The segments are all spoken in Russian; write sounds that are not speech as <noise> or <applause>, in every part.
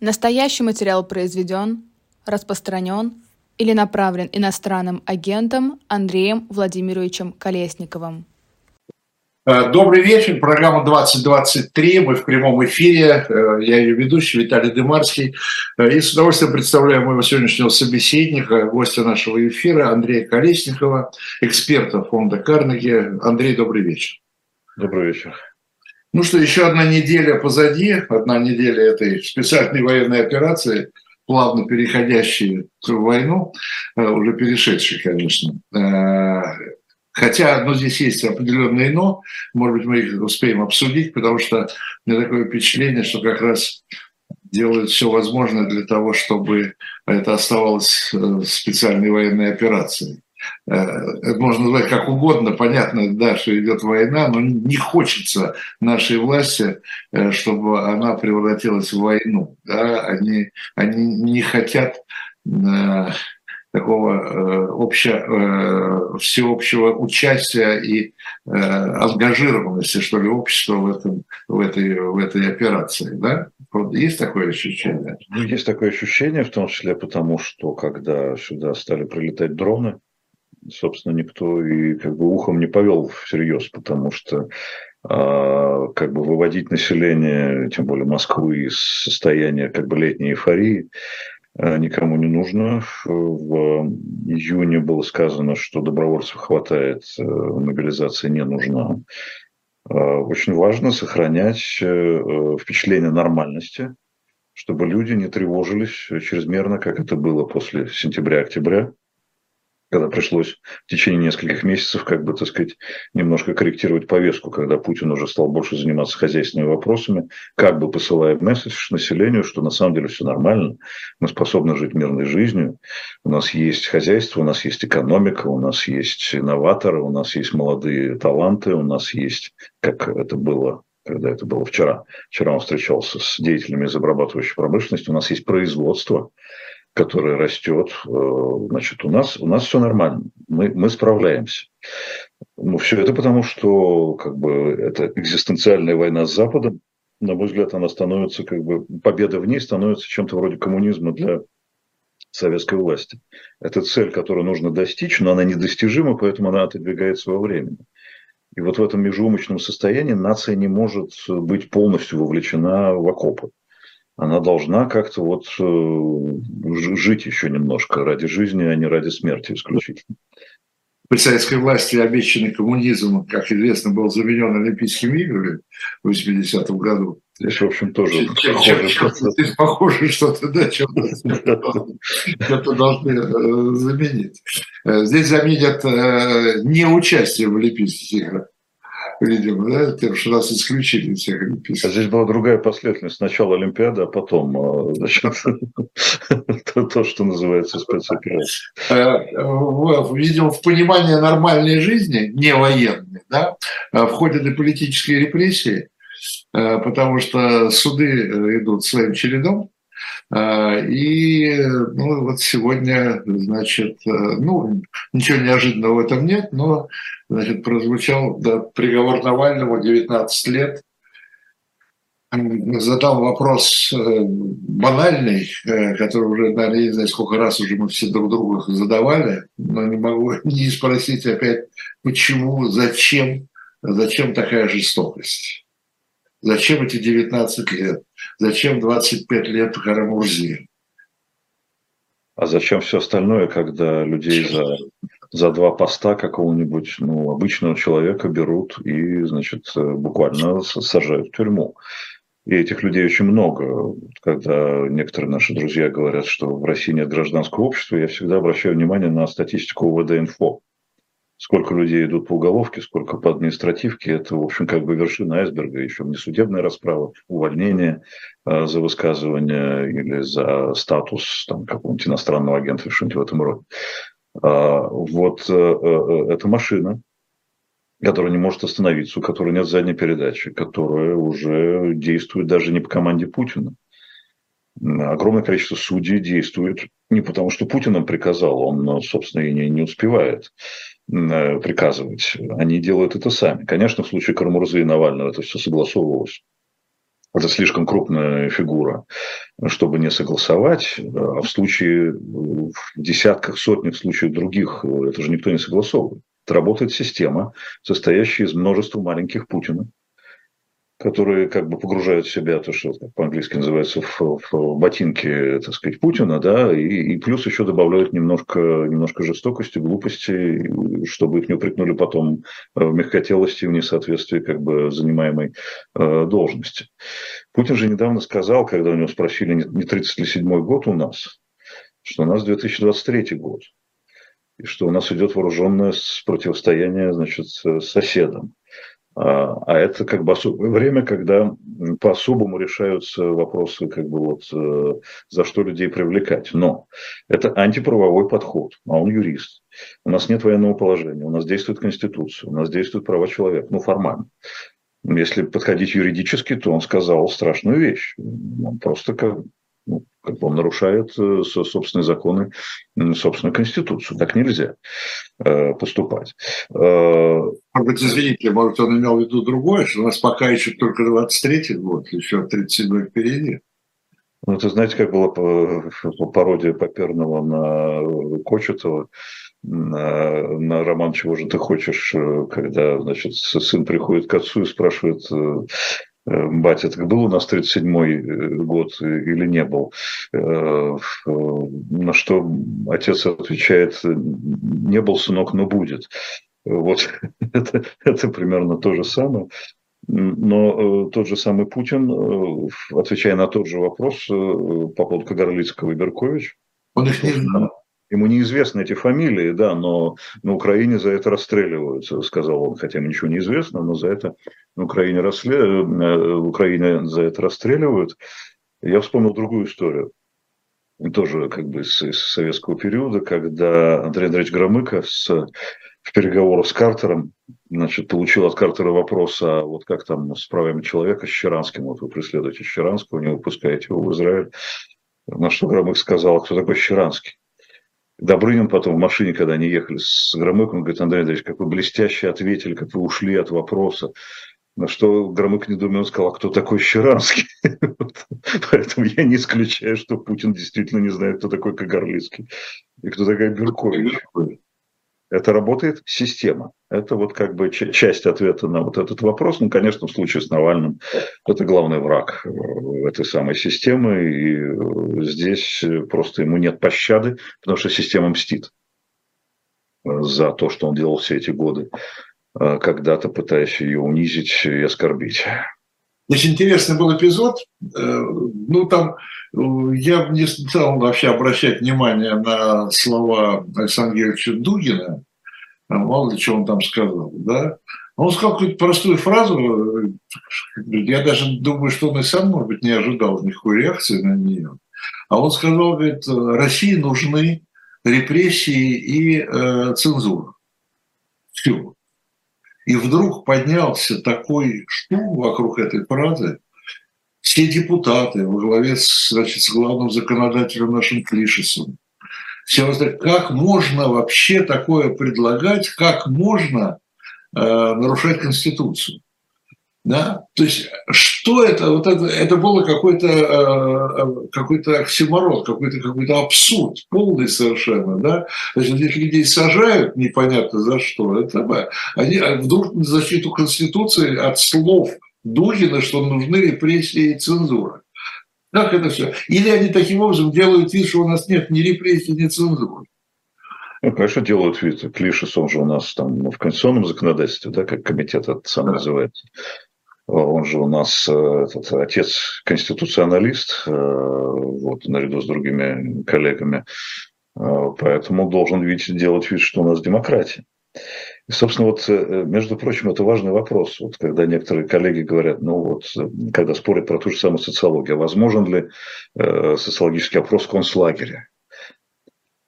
Настоящий материал произведен, распространен или направлен иностранным агентом Андреем Владимировичем Колесниковым. Э, добрый вечер, программа 2023, мы в прямом эфире, э, я ее ведущий Виталий Дымарский, э, и с удовольствием представляю моего сегодняшнего собеседника, гостя нашего эфира Андрея Колесникова, эксперта фонда Карнеги. Андрей, добрый вечер. Добрый вечер. Ну что, еще одна неделя позади, одна неделя этой специальной военной операции, плавно переходящей в войну, уже перешедшей, конечно. Хотя, ну, здесь есть определенные но, может быть, мы их успеем обсудить, потому что у меня такое впечатление, что как раз делают все возможное для того, чтобы это оставалось э, специальной военной операцией. Э, это можно назвать как угодно, понятно, да, что идет война, но не хочется нашей власти, э, чтобы она превратилась в войну. Да? Они, они не хотят такого э, обще, э, всеобщего участия и ангажированности, что ли, общества в, этом, в, этой, в этой операции. Да? Есть такое ощущение? Ну, есть такое ощущение, в том числе потому, что когда сюда стали прилетать дроны, собственно, никто и как бы ухом не повел всерьез, потому что а, как бы выводить население, тем более Москвы, из состояния как бы летней эйфории, Э, никому не нужно. В июне было сказано, что добровольцев хватает, э, мобилизация не нужна. Э, очень важно сохранять впечатление нормальности, чтобы люди не тревожились чрезмерно, как это было после сентября-октября, когда пришлось в течение нескольких месяцев, как бы, так сказать, немножко корректировать повестку, когда Путин уже стал больше заниматься хозяйственными вопросами, как бы посылая месседж населению, что на самом деле все нормально, мы способны жить мирной жизнью, у нас есть хозяйство, у нас есть экономика, у нас есть инноваторы, у нас есть молодые таланты, у нас есть, как это было когда это было вчера. Вчера он встречался с деятелями из обрабатывающей промышленности. У нас есть производство, которая растет, э, значит, у нас, у нас все нормально, мы, мы справляемся. Ну, все это потому, что как бы, это экзистенциальная война с Западом, на мой взгляд, она становится, как бы, победа в ней становится чем-то вроде коммунизма для советской власти. Это цель, которую нужно достичь, но она недостижима, поэтому она отодвигается во времени. И вот в этом межумочном состоянии нация не может быть полностью вовлечена в окопы она должна как-то вот э, жить еще немножко ради жизни, а не ради смерти исключительно. При советской власти обещанный коммунизм, как известно, был заменен Олимпийскими играми в 80-м году. Здесь, в общем, тоже чем, похоже. Чем, чем, здесь похоже что-то, да, <laughs> что-то должны э, заменить. Э, здесь заменят не участие в Олимпийских играх видимо, да, тем, что нас исключили из всех Олимпийских. А здесь была другая последовательность. Сначала Олимпиада, а потом а, значит, <laughs> то, что называется спецоперацией. Э, видимо, в понимание нормальной жизни, не военной, да, э, входят и политические репрессии, э, потому что суды идут своим чередом, и ну, вот сегодня, значит, ну, ничего неожиданного в этом нет, но значит, прозвучал да, приговор Навальному 19 лет. Задал вопрос э, банальный, э, который уже, наверное, не знаю, сколько раз уже мы все друг другу задавали, но не могу <laughs> не спросить опять, почему, зачем, зачем такая жестокость? Зачем эти 19 лет? Зачем 25 лет в Харамурзе? А зачем все остальное, когда людей за за два поста какого-нибудь ну, обычного человека берут и, значит, буквально сажают в тюрьму. И этих людей очень много. Когда некоторые наши друзья говорят, что в России нет гражданского общества, я всегда обращаю внимание на статистику УВД-инфо. Сколько людей идут по уголовке, сколько по административке, это, в общем, как бы вершина айсберга. Еще не судебная расправа, увольнение э, за высказывание или за статус там, какого-нибудь иностранного агента что-нибудь в этом роде. А, вот э, э, эта машина, которая не может остановиться, у которой нет задней передачи, которая уже действует даже не по команде Путина. Огромное количество судей действует не потому, что Путин им приказал, он, собственно, и не, не успевает э, приказывать. Они делают это сами. Конечно, в случае Кармурзы и Навального это все согласовывалось. Это слишком крупная фигура. чтобы не согласовать, а в случае, в десятках, сотнях случаев других, это же никто не согласовывает. Это работает система, состоящая из множества маленьких Путина, которые как бы погружают в себя то, что по-английски называется в, в ботинки, так сказать, Путина, да, и, и плюс еще добавляют немножко, немножко жестокости, глупости, чтобы их не упрекнули потом в мягкотелости, в несоответствии как бы занимаемой э, должности. Путин же недавно сказал, когда у него спросили, не 37 год у нас, что у нас 2023 год, и что у нас идет вооруженное противостояние, значит, с соседом. А, а это как бы особое время, когда по-особому решаются вопросы, как бы вот э, за что людей привлекать. Но это антиправовой подход, а он юрист. У нас нет военного положения, у нас действует Конституция, у нас действуют права человека, ну формально. Если подходить юридически, то он сказал страшную вещь. Он просто как он нарушает э, собственные законы, собственную конституцию. Так нельзя э, поступать. Э, может быть, извините, может, он имел в виду другое, что у нас пока еще только 23-й год, еще 37-й впереди. Ну, это, знаете, как была пародия Поперного на Кочетова, на, на роман «Чего же ты хочешь», когда, значит, сын приходит к отцу и спрашивает, батя, так был у нас 37-й э, год или не был? Э, на что отец отвечает, не был, сынок, но будет. Вот <laughs> это, это примерно то же самое. Но тот же самый Путин, отвечая на тот же вопрос по поводу Кагарлицкого и Беркович, он их не знал. Ему неизвестны эти фамилии, да, но на Украине за это расстреливаются, сказал он, хотя ничего не известно, но за это на Украине, расслед... Э, в Украине за это расстреливают. Я вспомнил другую историю, тоже как бы из, из советского периода, когда Андрей Андреевич Громыко с, в переговорах с Картером значит, получил от Картера вопрос, а вот как там с правами человека, с Щеранским, вот вы преследуете Щеранского, не выпускаете его в Израиль. На что Громык сказал, кто такой Щеранский? Добрынин потом в машине, когда они ехали с Громыком, говорит, Андрей Андреевич, как вы блестяще ответили, как вы ушли от вопроса. На что Громык недоуменно сказал, а кто такой Щеранский? <laughs> Поэтому я не исключаю, что Путин действительно не знает, кто такой Кагарлицкий и кто такая Бюркович. Это работает система. Это вот как бы часть ответа на вот этот вопрос. Ну, конечно, в случае с Навальным это главный враг э, этой самой системы. И э, здесь просто ему нет пощады, потому что система мстит э, за то, что он делал все эти годы, когда-то пытаясь ее унизить и оскорбить. Значит, интересный был эпизод. Ну, там я не стал вообще обращать внимание на слова Александра Георгиевича Дугина, мало ли что он там сказал, да. Он сказал какую-то простую фразу, я даже думаю, что он и сам, может быть, не ожидал никакой реакции на нее. А он сказал, говорит, России нужны репрессии и э, цензура. Все. И вдруг поднялся такой шум вокруг этой фразы, все депутаты во главе значит, с главным законодателем нашим Клишесом, все как можно вообще такое предлагать, как можно э, нарушать Конституцию. Да? То есть что это? Вот это, это было какой-то э, э какой-то оксиморон, какой-то какой-то абсурд, полный совершенно. Да? То есть этих людей сажают непонятно за что. Это, они а вдруг на защиту Конституции от слов Дудина, что нужны репрессии и цензура. Как это все? Или они таким образом делают вид, что у нас нет ни репрессий, ни цензуры? Ну, конечно, делают вид. Клишес, он же у нас там в конституционном законодательстве, да, как комитет это сам да. называется. Он же у нас э, этот, отец-конституционалист, э, вот, наряду с другими коллегами. Э, поэтому должен видеть, делать вид, что у нас демократия. И, собственно, вот, э, между прочим, это важный вопрос. Вот когда некоторые коллеги говорят, ну вот, когда спорят про ту же самую социологию, а возможен ли э, социологический опрос в концлагере?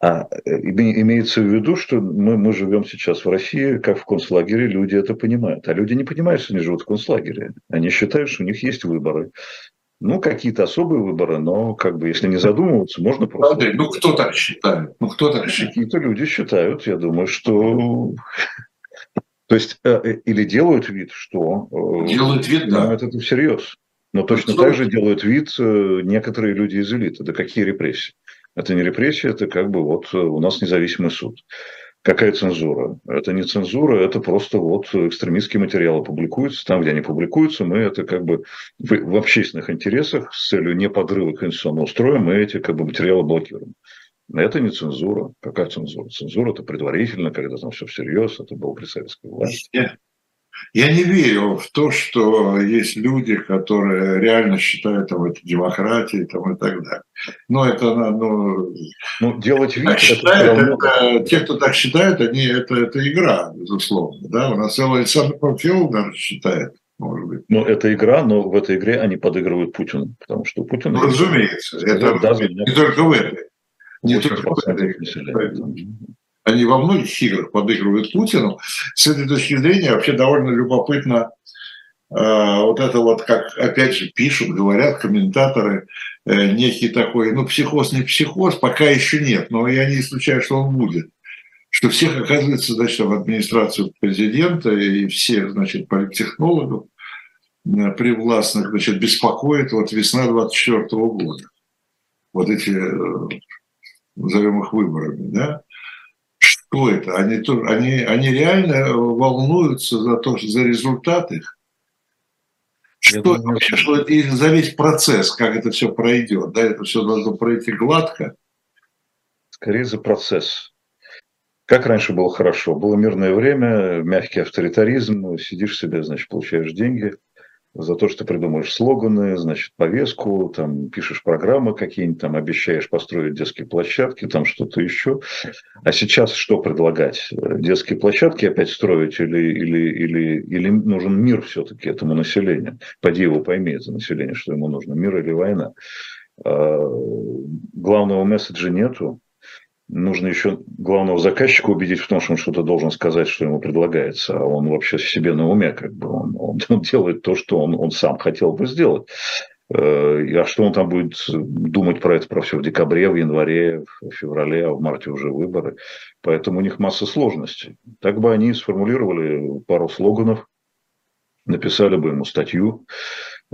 А э, имеется в виду, что мы, мы живем сейчас в России, как в концлагере, люди это понимают. А люди не понимают, что они живут в концлагере. Они считают, что у них есть выборы. Ну, какие-то особые выборы, но как бы если не задумываться, можно просто... Андрей, ну кто так считает? Ну кто так считает? Какие-то люди считают, я думаю, что <laughs> то есть, э, э, или делают вид, что э, делают вид, да. это всерьез. Но точно так же делают вид некоторые люди из элиты. Да какие репрессии? Это не репрессии, это как бы вот у нас независимый суд. Какая цензура? Это не цензура, это просто вот экстремистские материалы публикуются. Там, где они публикуются, мы это как бы в, общественных интересах с целью не подрыва конституционного строя мы эти как бы материалы блокируем. Это не цензура. Какая цензура? Цензура это предварительно, когда там все всерьез, это было при советской власти. Я не верю в то, что есть люди, которые реально считают там, это демократией там, и так далее. Но это, ну, ну делать вид, считают, это, это, те, кто так считает, они, это, это игра, безусловно. Да? У нас целый Александр Памфилов даже считает, может быть. Ну, это игра, но в этой игре они подыгрывают Путину, потому что Путин... Ну, разумеется, это да, не только в этой. Не только в этой. Они во многих играх подыгрывают Путину. С этой точки зрения вообще довольно любопытно э, вот это вот, как опять же пишут, говорят комментаторы, э, некий такой, ну, психоз не психоз, пока еще нет, но я не исключаю, что он будет. Что всех, оказывается, значит, в администрацию президента и всех, значит, политтехнологов э, привластных, значит, беспокоит вот весна 24 года. Вот эти, назовем их выборами, да, что это? Они, они, они реально волнуются за то, что за результат их? Что думаю, вообще, что и за весь процесс, как это все пройдет, да, это все должно пройти гладко. Скорее за процесс. Как раньше было хорошо, было мирное время, мягкий авторитаризм, сидишь себе, значит, получаешь деньги – за то, что придумаешь слоганы, значит, повестку, там, пишешь программы какие-нибудь, там, обещаешь построить детские площадки, там, что-то еще. А сейчас что предлагать? Детские площадки опять строить или, или, или, или нужен мир все-таки этому населению? Поди его пойми, это население, что ему нужно, мир или война. А, главного месседжа нету, нужно еще главного заказчика убедить в том, что он что-то должен сказать, что ему предлагается, а он вообще себе на уме, как бы он, он, он <laughs> делает то, что он, он сам хотел бы сделать. Э, а что он там будет думать про это, про все в декабре, в январе, в феврале, а в марте уже выборы. Поэтому у них масса сложностей. Так бы они сформулировали пару слоганов, написали бы ему статью,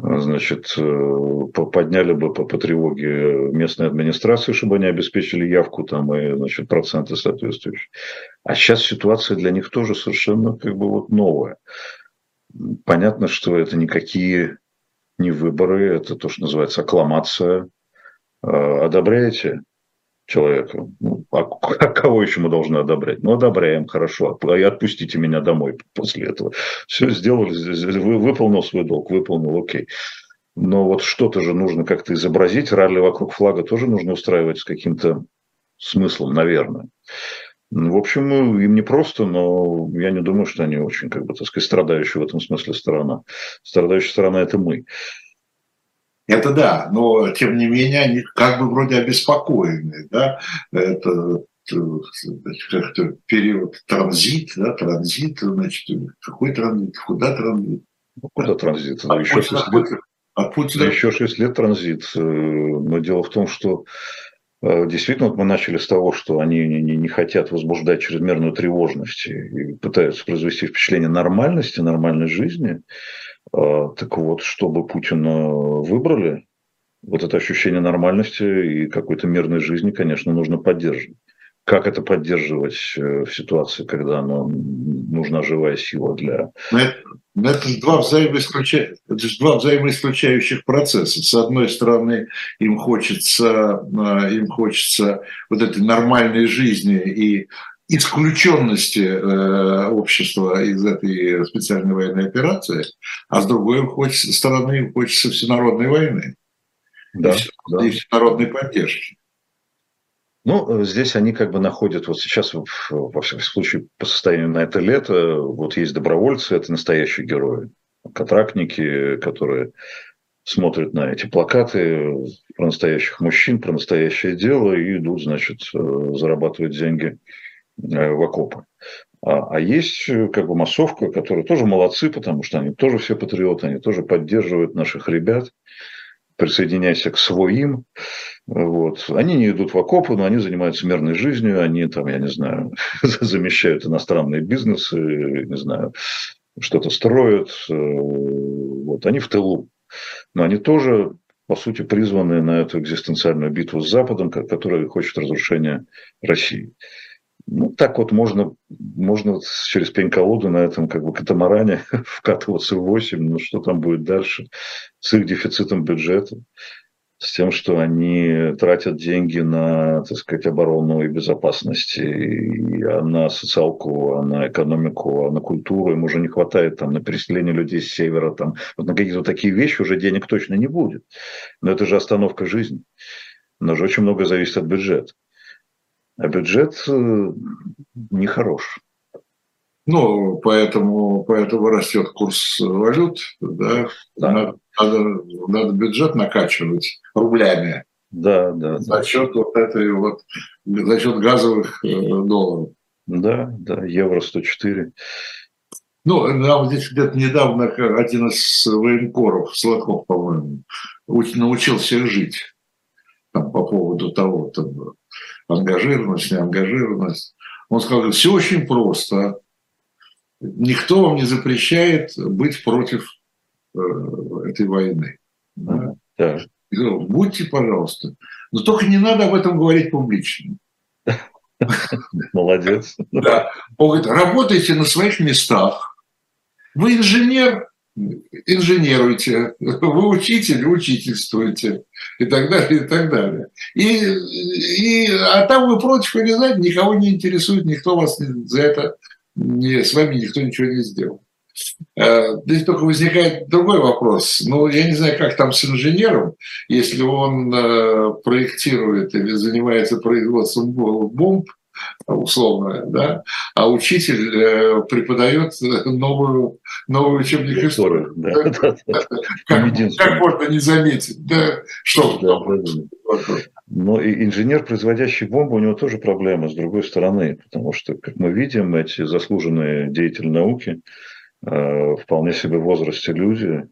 значит, э, подняли бы по, по тревоге местной администрации, чтобы они обеспечили явку там и, значит, проценты соответствующие. А сейчас ситуация для них тоже совершенно как бы вот новая. Понятно, что это никакие не выборы, это то, что называется аккламация. Э, одобряете? Человека. Ну, а, а <laughs> кого еще мы должны одобрять? Ну, одобряем, хорошо. И отпустите меня домой после этого. Все сделали, вы, выполнил свой долг, выполнил, окей. Но вот что-то же нужно как-то изобразить. Ралли вокруг флага тоже нужно устраивать с каким-то смыслом, наверное. Ну, в общем, им не просто, но я не думаю, что они очень, как бы, так сказать, страдающая в этом смысле сторона. Страдающая сторона – это мы. Это да, но тем не менее они как бы вроде обеспокоены, да, это как-то период транзит, да, транзит, значит, какой транзит, куда транзит? Ну, куда транзит? Ну, еще, 6 лет, от Путина. еще 6 лет транзит. Э, но дело в том, что э, Действительно, вот мы начали с того, что они не, не, не хотят возбуждать чрезмерную тревожность и пытаются произвести впечатление нормальности, нормальной жизни. А, так вот, чтобы Путина выбрали, вот это ощущение нормальности и какой-то мирной жизни, конечно, нужно поддерживать. Как это поддерживать э, в ситуации, когда ну, нужна живая сила для... Это, это, два взаимоисключа... это же два взаимоисключающих процесса. С одной стороны, им хочется, а, им хочется вот этой нормальной жизни и исключенности э, общества из этой специальной военной операции, а с другой хочется, стороны хочется всенародной войны да, и, да. и всенародной поддержки. Ну, здесь они как бы находят, вот сейчас, во всяком случае, по состоянию на это лето, вот есть добровольцы, это настоящие герои, контрактники, которые смотрят на эти плакаты про настоящих мужчин, про настоящее дело и идут, значит, э, зарабатывать деньги в окопы. А, а есть э, как бы массовка, которые тоже молодцы, потому что они тоже все патриоты, они тоже поддерживают наших ребят, присоединяйся к своим. Вот. Они не идут в окопы, но они занимаются мирной жизнью, они там, я не знаю, <laughs> замещают иностранные бизнесы, не знаю, что-то строят. Э, вот. Они в тылу. Но они тоже, по сути, призваны на эту экзистенциальную битву с Западом, который хочет разрушения России. Ну, так вот можно, можно через пень-колоду на этом как бы катамаране <laughs> вкатываться в 8, ну что там будет дальше с их дефицитом бюджета, с тем, что они тратят деньги на, так сказать, оборону и безопасность, и, а на социалку, а на экономику, а на культуру. Им уже не хватает там на переселение людей с севера, там, вот на какие-то такие вещи уже денег точно не будет. Но это же остановка жизни. Но же очень много зависит от бюджета а бюджет э, нехорош. Ну, поэтому, поэтому растет курс валют, да, да. Надо, надо, надо бюджет накачивать рублями. Да, да. За счет да. вот этой вот, за счет газовых э, долларов. Да, да, евро 104. Ну, нам здесь где-то недавно один из военкоров, Сладков, по-моему, научился жить там, по поводу того, там, ангажированность, неангажированность. Он сказал, все очень просто. Никто вам не запрещает быть против э, этой войны. Да? Да. Говорил, Будьте, пожалуйста. Но только не надо об этом говорить публично. <laughs> Молодец. Да. Он говорит, работайте на своих местах. Вы инженер, инженеруйте, вы учитель, учительствуйте и так далее, и так далее. И, и, а там вы против или за, никого не интересует, никто вас за это, не, с вами никто ничего не сделал. Э, здесь только возникает другой вопрос. Ну, я не знаю, как там с инженером, если он э, проектирует или занимается производством бомб, условно, да, а учитель э, преподает новую, новый учебник истории. Да, да. <laughs> Как, как можно не заметить, да, что да, Но и инженер, производящий бомбу, у него тоже проблема с другой стороны, потому что, как мы видим, эти заслуженные деятели науки, э, вполне себе в возрасте люди,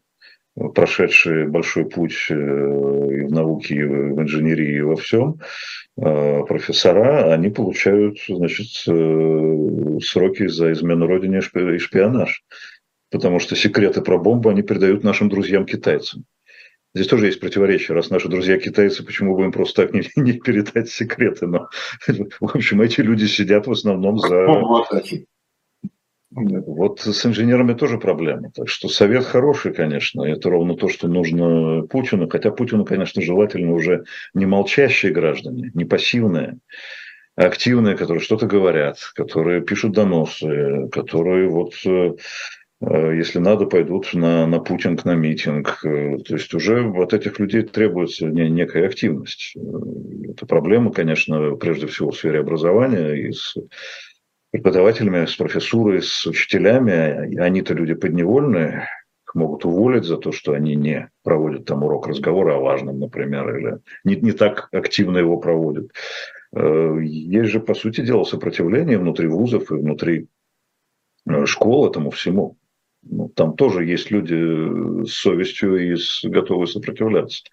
прошедшие большой путь э, и в науке, и в инженерии, и во всем, э, профессора, они получают значит, э, сроки за измену родине и шпионаж. Потому что секреты про бомбу они передают нашим друзьям-китайцам. Здесь тоже есть противоречие. Раз наши друзья китайцы, почему бы им просто так не, не передать секреты? Но, <laughs> в общем, эти люди сидят в основном за... Вот с инженерами тоже проблема. Так что совет хороший, конечно. Это ровно то, что нужно Путину. Хотя Путину, конечно, желательно уже не молчащие граждане, не пассивные, а активные, которые что-то говорят, которые пишут доносы, которые вот э, если надо, пойдут на, на Путинг, на митинг. То есть уже от этих людей требуется некая активность. Это проблема, конечно, прежде всего в сфере образования и с преподавателями, с профессурой, с учителями. Они-то люди подневольные, их могут уволить за то, что они не проводят там урок разговора о важном, например, или не, не так активно его проводят. Э, есть же, по сути дела, сопротивление внутри вузов и внутри э, школ этому всему. Ну, там тоже есть люди с совестью и с, готовы сопротивляться.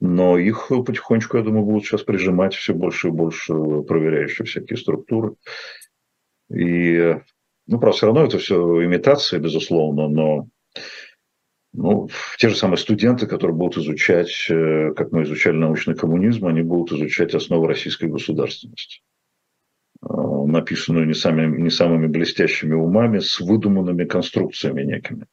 Но их потихонечку, я думаю, будут сейчас прижимать все больше и больше проверяющие всякие структуры. И, ну, правда, все равно это все имитация, безусловно, но ну, те же самые студенты, которые будут изучать, э, как мы изучали научный коммунизм, они будут изучать основы российской государственности, э, написанную не, самыми, не самыми блестящими умами, с выдуманными конструкциями некими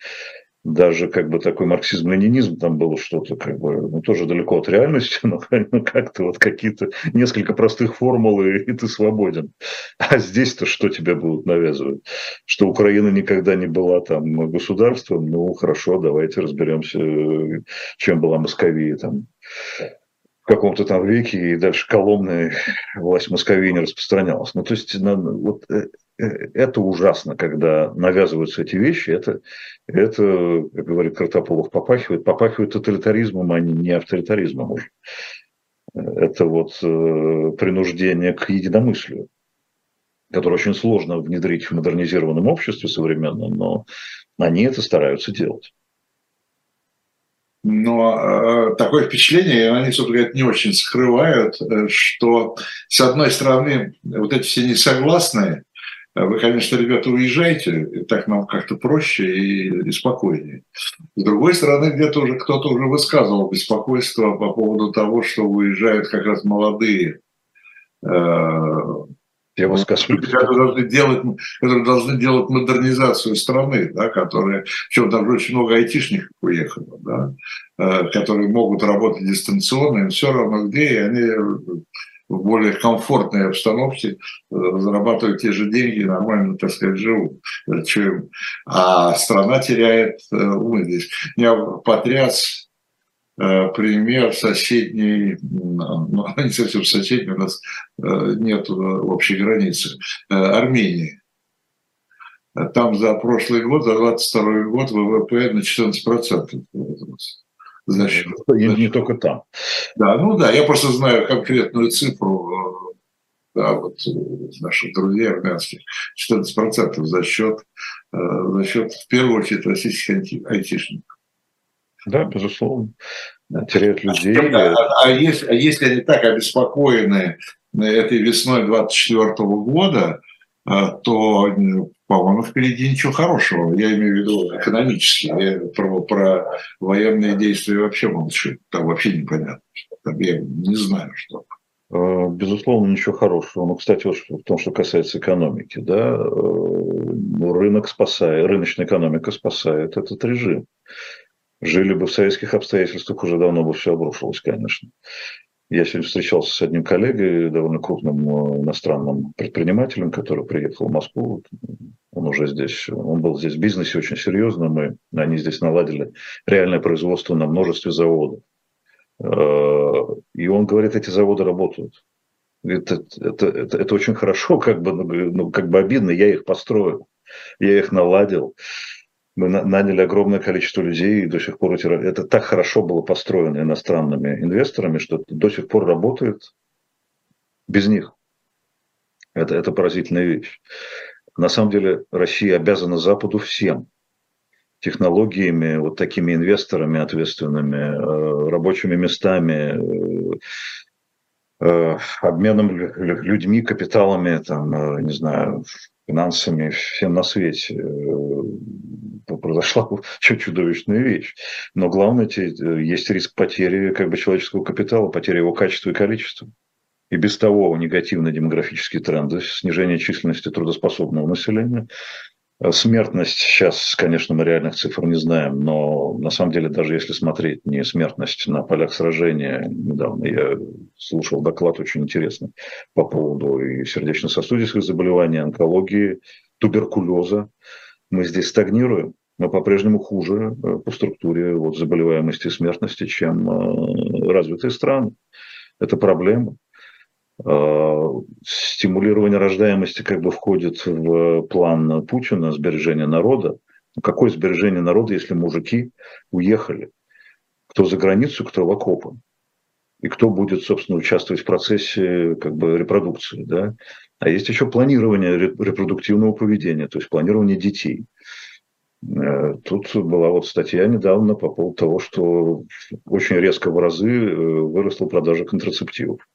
даже как бы такой марксизм-ленинизм, там было что-то как бы, ну, тоже далеко от реальности, <laughs> но ну, как-то вот какие-то несколько простых формул, и, и ты свободен. А здесь-то что тебе будут навязывать? Что Украина никогда не была там государством? Ну, хорошо, давайте разберемся, чем была Московия там в каком-то там веке, и дальше коломная власть Московии не распространялась. Ну, то есть, вот Э, это ужасно, когда навязываются эти вещи. Это, это как говорит Картополов, попахивает, попахивает тоталитаризмом, а не авторитаризмом уже. Это вот э, принуждение к единомыслию, которое очень сложно внедрить в модернизированном обществе современном, но они это стараются делать. Но э, такое впечатление, они, собственно говоря, не очень скрывают, э, что, с одной стороны, вот эти все несогласные, вы, конечно, ребята, уезжайте, и так нам как-то проще и, и спокойнее. С другой стороны, где-то уже кто-то уже высказывал беспокойство по поводу того, что уезжают как раз молодые я бы сказал, которые должны делать, которые должны делать модернизацию страны, да, которые, причем там же очень много айтишников уехало, да, э, которые могут работать дистанционно, им все равно где, и они в более комфортной обстановке э, зарабатывают те же деньги, нормально, так сказать, живут. А страна теряет э, умы здесь. Меня потряс Э, пример соседней, ну, <laughs> не совсем соседней, у нас нет общей границы, Армении. Там за прошлый год, за 22 год ВВП на 14% вырос. За счет, и не только там. Да, ну да, я просто знаю конкретную цифру да, вот наших друзей армянских, 14% за счет, за счет, в первую очередь, российских айтишников. Да, безусловно. Теряют людей. А, а, если, а если они так обеспокоены этой весной 24 года, а, то, по-моему, впереди ничего хорошего. Я имею в виду экономически. Я про, про военные действия вообще молчу. Там вообще непонятно. Там я не знаю, что. А, безусловно, ничего хорошего. Ну, кстати, вот в том, что касается экономики, да, э, рынок спасает, рыночная экономика спасает этот режим. Жили бы в советских обстоятельствах, уже давно бы все обрушилось, конечно. Я сегодня встречался с одним коллегой, довольно крупным э, иностранным предпринимателем, который приехал в Москву. Он уже здесь, он был здесь в бизнесе очень серьезным, и они здесь наладили реальное производство на множестве заводов. Э, и он говорит, эти заводы работают. Это, это, это, это очень хорошо, как бы, ну, как бы обидно, я их построил, я их наладил мы наняли огромное количество людей, и до сих пор эти, это так хорошо было построено иностранными инвесторами, что до сих пор работает без них. Это, это поразительная вещь. На самом деле Россия обязана Западу всем. Технологиями, вот такими инвесторами ответственными, э, рабочими местами, э, э, обменом людьми, капиталами, там, не знаю, финансами, всем на свете произошла чудовищная вещь. Но главное, э, есть риск потери как бы, человеческого капитала, потери его качества и количества. И без того негативные демографические тренды, снижение численности трудоспособного населения, э, Смертность сейчас, конечно, мы реальных цифр не знаем, но на самом деле, даже если смотреть не смертность на полях сражения, недавно я слушал доклад очень интересный по поводу и сердечно-сосудистых заболеваний, онкологии, туберкулеза. Мы здесь стагнируем мы по-прежнему хуже э, по структуре вот, заболеваемости и смертности, чем э, развитые страны. Это проблема. Э, стимулирование рождаемости как бы входит в план Путина сбережения народа. Какое сбережение народа, если мужики уехали? Кто за границу, кто в окопы? И кто будет, собственно, участвовать в процессе как бы, репродукции. Да? А есть еще планирование репродуктивного поведения, то есть планирование детей – Э, тут была вот статья недавно по поводу того, что очень резко в разы э, выросла продажа контрацептивов.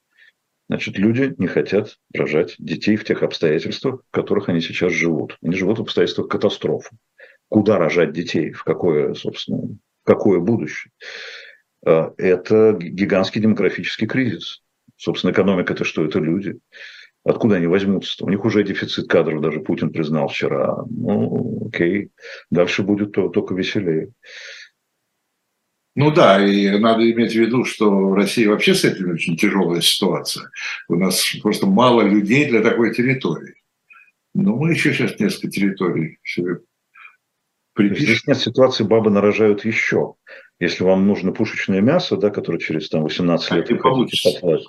Значит, люди не хотят рожать детей в тех обстоятельствах, в которых они сейчас живут. Они живут в обстоятельствах катастрофы. Куда рожать детей? В какое, собственно, какое будущее? Э, это гигантский демографический кризис. Собственно, экономика – это что? Это люди. Откуда они возьмутся? У них уже дефицит кадров, даже Путин признал вчера. Ну, окей, дальше будет только веселее. Ну да, и надо иметь в виду, что в России вообще с этим очень тяжелая ситуация. У нас просто мало людей для такой территории. Но мы еще сейчас несколько территорий припишем. Здесь нет ситуации, бабы нарожают еще. Если вам нужно пушечное мясо, да, которое через там, 18 лет вы хотите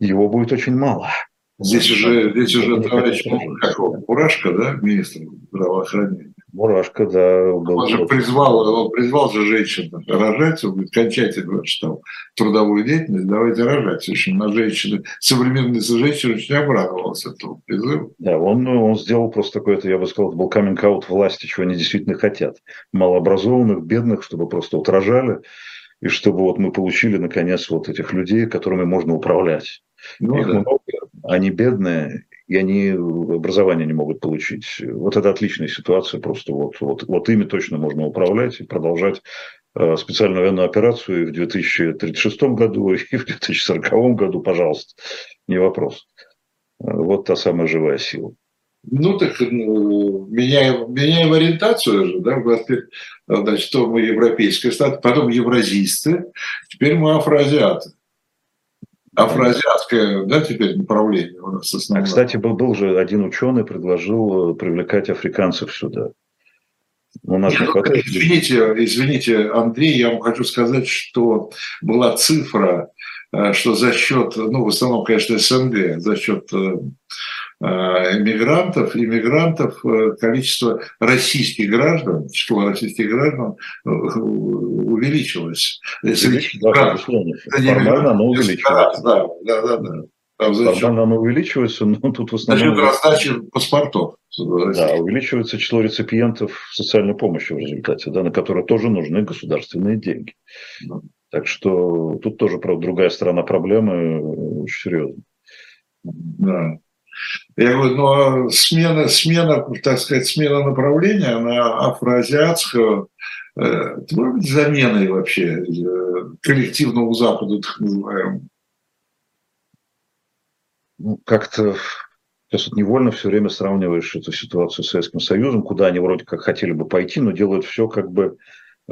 его будет очень мало. Здесь уже, здесь уже товарищ Мурашко, да, министр здравоохранения. Мурашко, да. Был он же призвал, он призвал же женщин рожать, он говорит, кончайте значит, там, трудовую деятельность, давайте рожать. В общем, на женщины, современные женщины очень обрадовался этому призыву. Да, он, он сделал просто такой, это, я бы сказал, это был каминг-аут власти, чего они действительно хотят. Малообразованных, бедных, чтобы просто вот рожали, и чтобы вот мы получили, наконец, вот этих людей, которыми можно управлять. Ну, Их да. много, они бедные, и они образование не могут получить. Вот это отличная ситуация, просто вот, вот, вот ими точно можно управлять и продолжать э, специальную военную операцию и в 2036 году, <laughs> и в 2040 году, пожалуйста, не вопрос. Вот та самая живая сила. Ну, так ну, меняем, меняем ориентацию же, да, значит, то мы европейская стат, потом евразисты, теперь мы афроазиаты. Афроазиатское, да, теперь направление у нас основное. А, кстати, был, был же один ученый, предложил э, привлекать африканцев сюда. У нас Нет, ну, извините, извините, Андрей, я вам хочу сказать, что была цифра, э, что за счет, ну, в основном, конечно, СНГ, за счет э, иммигрантов, иммигрантов, э, количество российских граждан, число российских граждан э, увеличилось. Да, Формально оно увеличивается. Да, да, да. да. Оно увеличивается, но тут в основном... За счет раздачи паспортов. Да, увеличивается число реципиентов социальной помощи в результате, да, на которые тоже нужны государственные деньги. Да. Так что тут тоже, правда, другая сторона проблемы очень серьезная. Да. Я говорю, ну а смена, смена, так сказать, смена направления на афроазиатского, э, это может быть заменой вообще э, коллективного Запада, так называемого? Ну, как-то Сейчас вот невольно все время сравниваешь эту ситуацию с Советским Союзом, куда они вроде как хотели бы пойти, но делают все как бы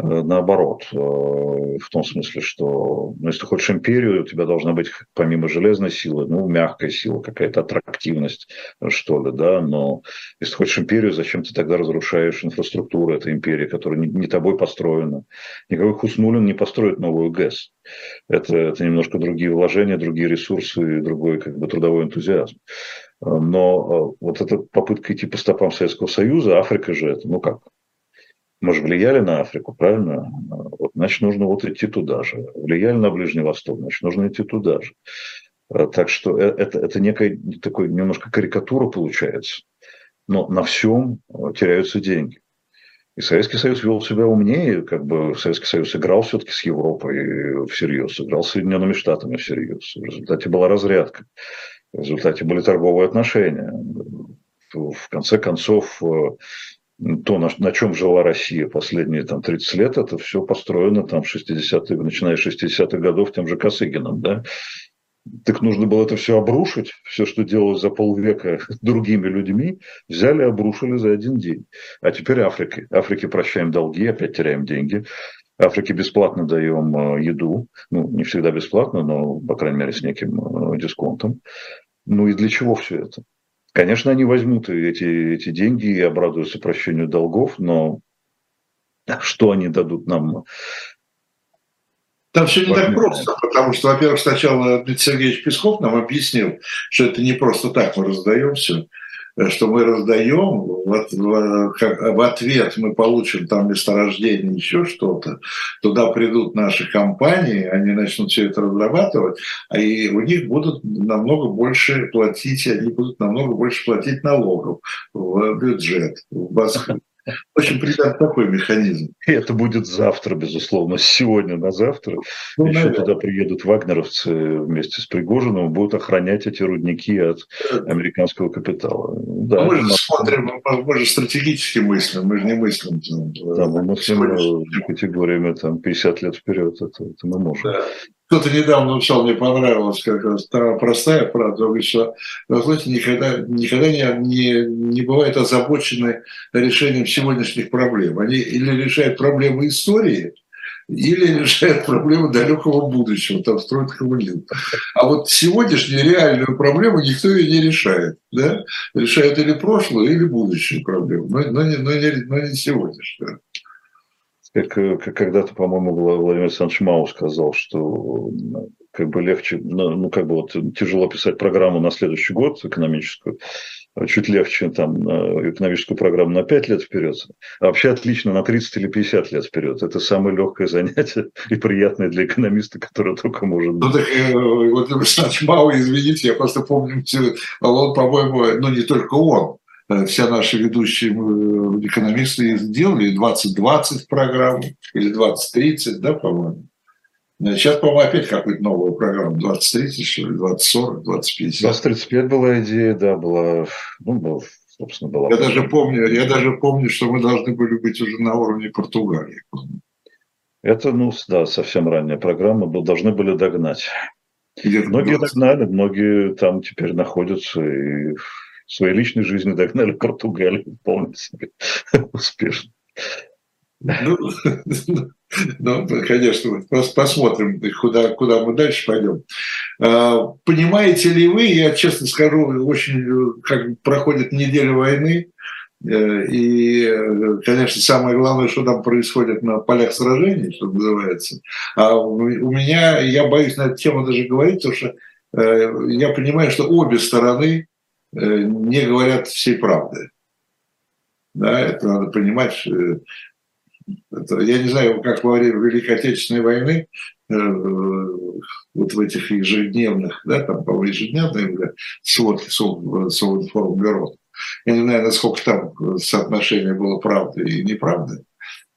наоборот, э, в том смысле, что ну, если ты хочешь империю, у тебя должна быть помимо железной силы, ну, мягкая сила, какая-то аттрактивность, что ли, да, но если ты хочешь империю, зачем ты тогда разрушаешь инфраструктуру этой империи, которая не, не тобой построена? Никакой Хуснулин не построит новую ГЭС. Это, это немножко другие вложения, другие ресурсы, другой как бы трудовой энтузиазм. Но э, вот эта попытка идти по стопам Советского Союза, Африка же это, ну как, мы же влияли на Африку, правильно? Вот, значит, нужно вот идти туда же. Влияли на Ближний Восток, значит, нужно идти туда же. А, так что э, это, это некая такой немножко карикатура получается. Но на всем э, теряются деньги. И Советский Союз вел себя умнее, как бы Советский Союз играл все-таки с Европой всерьез, играл с Соединенными Штатами всерьез. В результате была разрядка, в результате были торговые отношения. В конце концов, э, то, на, на чем жила Россия последние там, 30 лет, это все построено там 60 начиная с 60-х годов тем же Косыгином, да. Так нужно было это все обрушить, все, что делалось за полвека <laughs> другими людьми, взяли и обрушили за один день. А теперь Африке. Африке прощаем долги, опять теряем деньги. Африке бесплатно даем э, еду. Ну, не всегда бесплатно, но, по крайней мере, с неким э, дисконтом. Ну и для чего все это? Конечно, они возьмут эти, эти деньги и обрадуются прощению долгов, но что они дадут нам? Там все не так просто, потому что, во-первых, сначала Дмитрий Сергеевич Песков нам объяснил, что это не просто так мы раздаем все, что мы раздаем, в, в ответ мы получим там месторождение, еще что-то, туда придут наши компании, они начнут все это разрабатывать, а и у них будут намного больше платить, они будут намного больше платить налогов в бюджет, в Басху. Очень приятный такой механизм. И это будет завтра, безусловно, сегодня на завтра. Ну, Еще наверное. туда приедут вагнеровцы вместе с Пригожиным, будут охранять эти рудники от американского капитала. Да, мы же смотрим, мы же стратегически мыслим, мы же не мыслим. Да, мы мыслим категориями там, 50 лет вперед, это, это мы можем. Да. Кто-то недавно написал, мне понравилось, как раз простая правда, говорит, что, знаете, никогда, никогда не, не, не бывает озабочены решением сегодняшних проблем. Они или решают проблемы истории, или решают проблемы далекого будущего, там строят коммунизм. А вот сегодняшнюю реальную проблему никто ее не решает. Да? Решают или прошлую, или будущую проблему, но, но, не, но, не, но не сегодняшнюю как, э, как когда-то, по-моему, Владимир Александрович Мау сказал, что как бы легче, ну, ну, как бы вот тяжело писать программу на следующий год экономическую, а чуть легче там экономическую программу на 5 лет вперед, а вообще отлично на 30 или 50 лет вперед. Это самое легкое занятие <laughs> и приятное для экономиста, которое только может быть. Ну так, э, вот Александр Мау, извините, я просто помню, он, по-моему, ну не только он, Э, все наши ведущие э, экономисты сделали 2020 программу или 2030, да, по-моему. Сейчас, по-моему, опять какую-то новую программу, 2030, что ли, 2040, 2050. 2035 была идея, да, была, ну, была, собственно, была. Я даже помню, я даже помню, что мы должны были быть уже на уровне Португалии. Это, ну, да, совсем ранняя программа, но должны были догнать. Многие 20. догнали, многие там теперь находятся и в своей личной жизни догнали Португалию вполне себе <laughs> успешно. Ну, ну, конечно, просто посмотрим, куда, куда мы дальше пойдем. А, понимаете ли вы, я честно скажу, очень как проходит неделя войны, э, и, конечно, самое главное, что там происходит на полях сражений, что называется. А у меня, я боюсь на эту тему даже говорить, потому что э, я понимаю, что обе стороны не говорят всей правды. Да, это надо понимать. Это, я не знаю, как во время Великой Отечественной войны, э, вот в этих ежедневных, да, там, по ежедневные да, сводки Совинформбюро, я не знаю, насколько там соотношение было правды и неправды,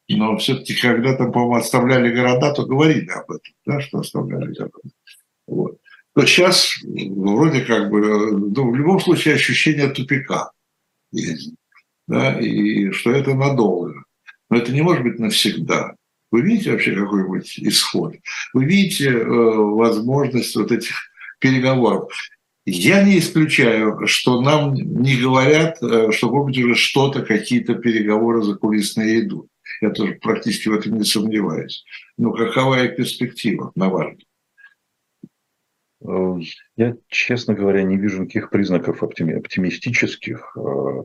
но все-таки, когда там, по-моему, оставляли города, то говорили об этом, да, что оставляли города. Вот. То сейчас вроде как бы, ну, в любом случае ощущение тупика есть, да, и что это надолго. Но это не может быть навсегда. Вы видите вообще какой-нибудь исход? Вы видите э, возможность вот этих переговоров? Я не исключаю, что нам не говорят, э, что, может уже что-то, какие-то переговоры закулисные идут. Я тоже практически в этом не сомневаюсь. Но какова их перспектива, на ваш взгляд? Я, честно говоря, не вижу никаких признаков оптимистических. Э,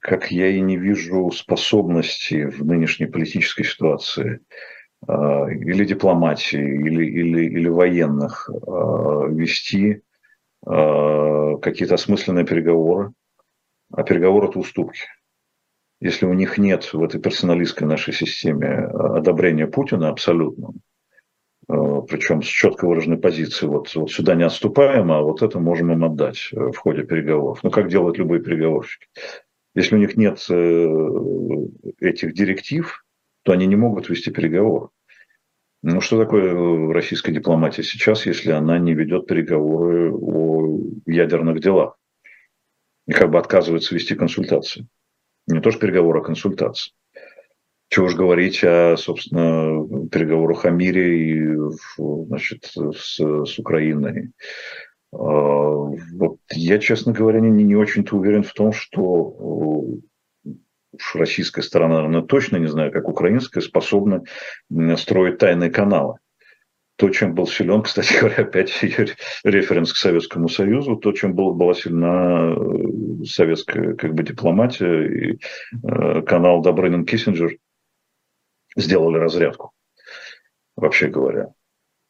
как я и не вижу способности в нынешней политической ситуации а, или дипломатии, или, или, или военных а, вести какие-то осмысленные переговоры. А переговоры – это уступки. Если у них нет в этой персоналистской нашей системе одобрения Путина абсолютно, Э, причем с четко выраженной позицией. Вот, вот сюда не отступаем, а вот это можем им отдать э, в ходе переговоров. Ну, как делают любые переговорщики. Если у них нет э, этих директив, то они не могут вести переговоры. Ну, что такое российская дипломатия сейчас, если она не ведет переговоры о ядерных делах? И как бы отказывается вести консультации. Не то, что переговоры, а консультации. Чего уж говорить о, собственно, переговорах о мире и, значит, с, с Украиной. А, вот я, честно говоря, не, не очень-то уверен в том, что уж российская сторона, наверное, точно, не знаю, как украинская, способна строить тайные каналы. То, чем был силен, <laughs> кстати говоря, опять референс к Советскому Союзу, то, чем был, была сильна э, советская как бы, дипломатия и э, канал Добрынин-Киссинджер – сделали разрядку, вообще говоря.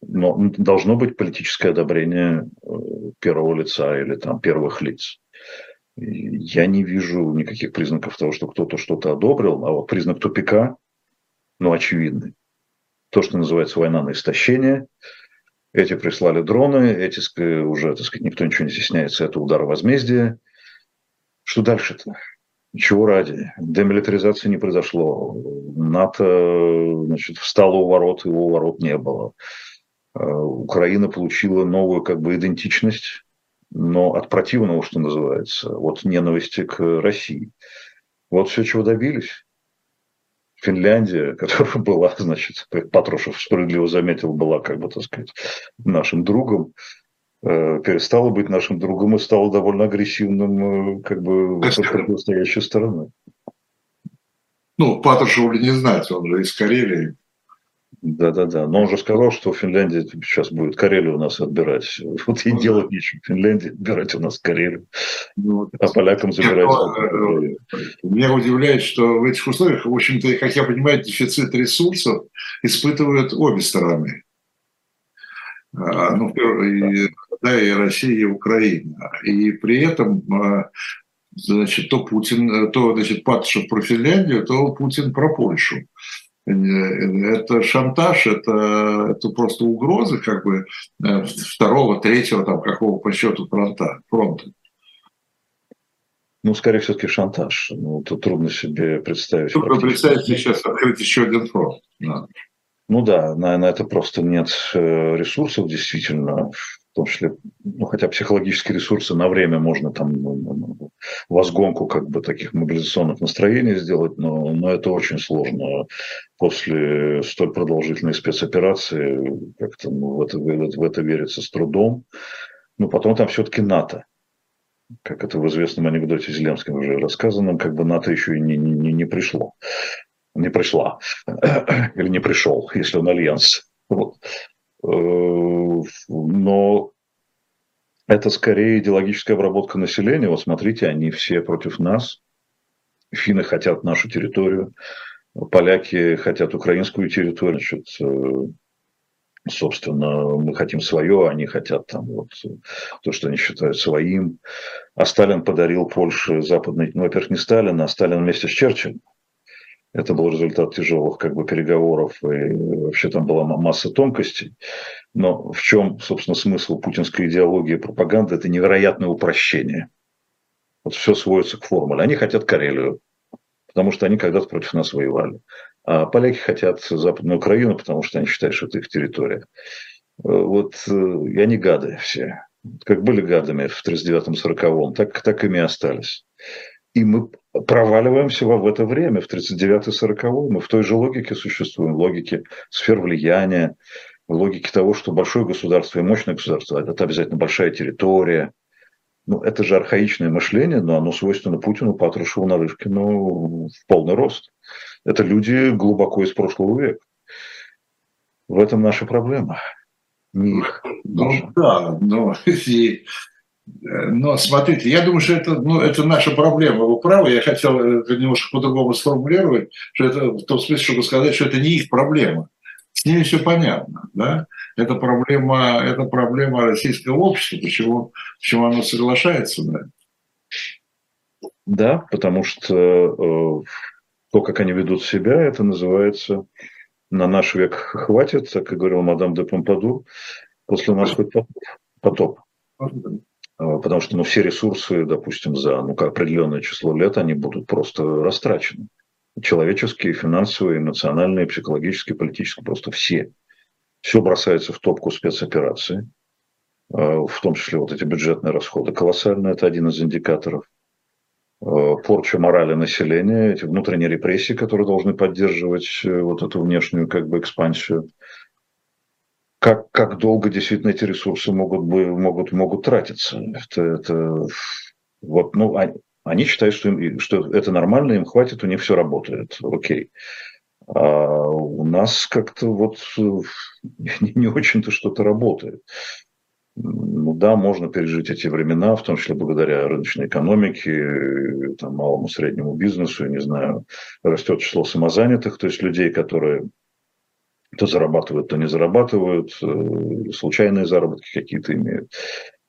Но должно быть политическое одобрение э, первого лица или там первых лиц. Я не вижу никаких признаков того, что кто-то что-то одобрил, а вот признак тупика, ну, очевидный. То, что называется война на истощение. Эти прислали дроны, эти уже, так сказать, никто ничего не стесняется, это удар возмездия. Что дальше-то? Чего ради? Демилитаризации не произошло. НАТО значит, встало у ворот, его у ворот не было. Э, Украина получила новую как бы идентичность, но от противного, что называется, от ненависти к России. Вот все, чего добились. Финляндия, <laughs> которая была, значит, как Патрушев справедливо заметил, была, как бы, так сказать, нашим другом, Э, перестала быть нашим другом и стала довольно агрессивным э, как бы противостоящей стороной. Ну, Патрушеву не знать, он же из Карелии. Да-да-да. Но он же сказал, что Финляндия сейчас будет Карелию у нас отбирать. <laughs> Вот и ну, делать нечего. Финляндия отбирать у нас Карелию. Ну, а полякам забирать. Э, меня удивляет, что в этих условиях, в общем-то, как я понимаю, дефицит ресурсов испытывают обе стороны. А, ну, и, да, и Россия, и Украина. И при этом а, значит, то Путин, то, значит, Патрушев про Финляндию, то Путин про Польшу. Э, это шантаж, это, это просто угрозы как бы э, второго, третьего, там, какого по счету фронта. фронта. Ну, скорее все-таки шантаж. Ну, тут трудно себе представить. Трудно представить сейчас открыть еще один фронт. Да. Ну да, на, на это просто нет э, ресурсов, действительно, в том числе, ну, хотя психологические ресурсы на время можно там ну, ну, ну, возгонку как бы таких мобилизационных настроений сделать, но, но это очень сложно после столь продолжительной спецоперации, как-то ну, в, это, в это верится с трудом. Но потом там все-таки НАТО как это в известном анекдоте Зеленским уже рассказанном, как бы НАТО еще и не, не, не пришло. Не пришла. <clears throat> Или не пришел, если он альянс. Вот. Э, но это скорее идеологическая обработка населения. Вот смотрите, они все против нас. Финны хотят нашу территорию, поляки хотят украинскую территорию. Значит, э, собственно, мы хотим свое, они хотят там вот то, что они считают своим. А Сталин подарил Польше западный, ну, во-первых, не Сталин, а Сталин вместе с Черчиллем. Это был результат тяжелых как бы, переговоров, и вообще там была масса тонкостей. Но в чем, собственно, смысл путинской идеологии и пропаганды? Это невероятное упрощение. Вот все сводится к формуле. Они хотят Карелию, потому что они когда-то против нас воевали. А поляки хотят Западную Украину, потому что они считают, что это их территория. Вот э, и они гады все. Как были гадами в 39-40-м, так, так ими остались. И мы проваливаемся в это время, в 39-40-м. Мы в той же логике существуем, в логике сфер влияния, логике того, что большое государство и мощное государство – это обязательно большая территория. Ну, это же архаичное мышление, но оно свойственно Путину, Патрушеву, Нарышкину в полный рост. Это люди глубоко из прошлого века. В этом наша проблема. Не их. Ну, да, но <laughs> и но смотрите, я думаю, что это, ну, это наша проблема. Вы правы, я хотел это немножко по-другому сформулировать, что это в том смысле, чтобы сказать, что это не их проблема. С ними все понятно. Да? Это, проблема, это проблема российского общества, почему, почему оно соглашается на это. Да, потому что э, то, как они ведут себя, это называется «на наш век хватит», как и говорил мадам де Помпаду, после нас хоть потоп. потоп. А, потому что ну, все ресурсы, допустим, за ну, определенное число лет, они будут просто растрачены. Человеческие, финансовые, эмоциональные, психологические, политические, просто все. Все бросается в топку спецоперации, а, в том числе вот эти бюджетные расходы колоссальные, это один из индикаторов. А, порча морали населения, эти внутренние репрессии, которые должны поддерживать э, вот эту внешнюю как бы экспансию как, как долго действительно эти ресурсы могут, могут, могут тратиться. Это, это, вот, ну, они, они считают, что, им, что это нормально, им хватит, у них все работает. Окей. А у нас как-то вот не, не очень-то что-то работает. Ну да, можно пережить эти времена, в том числе благодаря рыночной экономике, там, малому среднему бизнесу, я не знаю, растет число самозанятых, то есть людей, которые то зарабатывают, то не зарабатывают, э, случайные заработки какие-то имеют.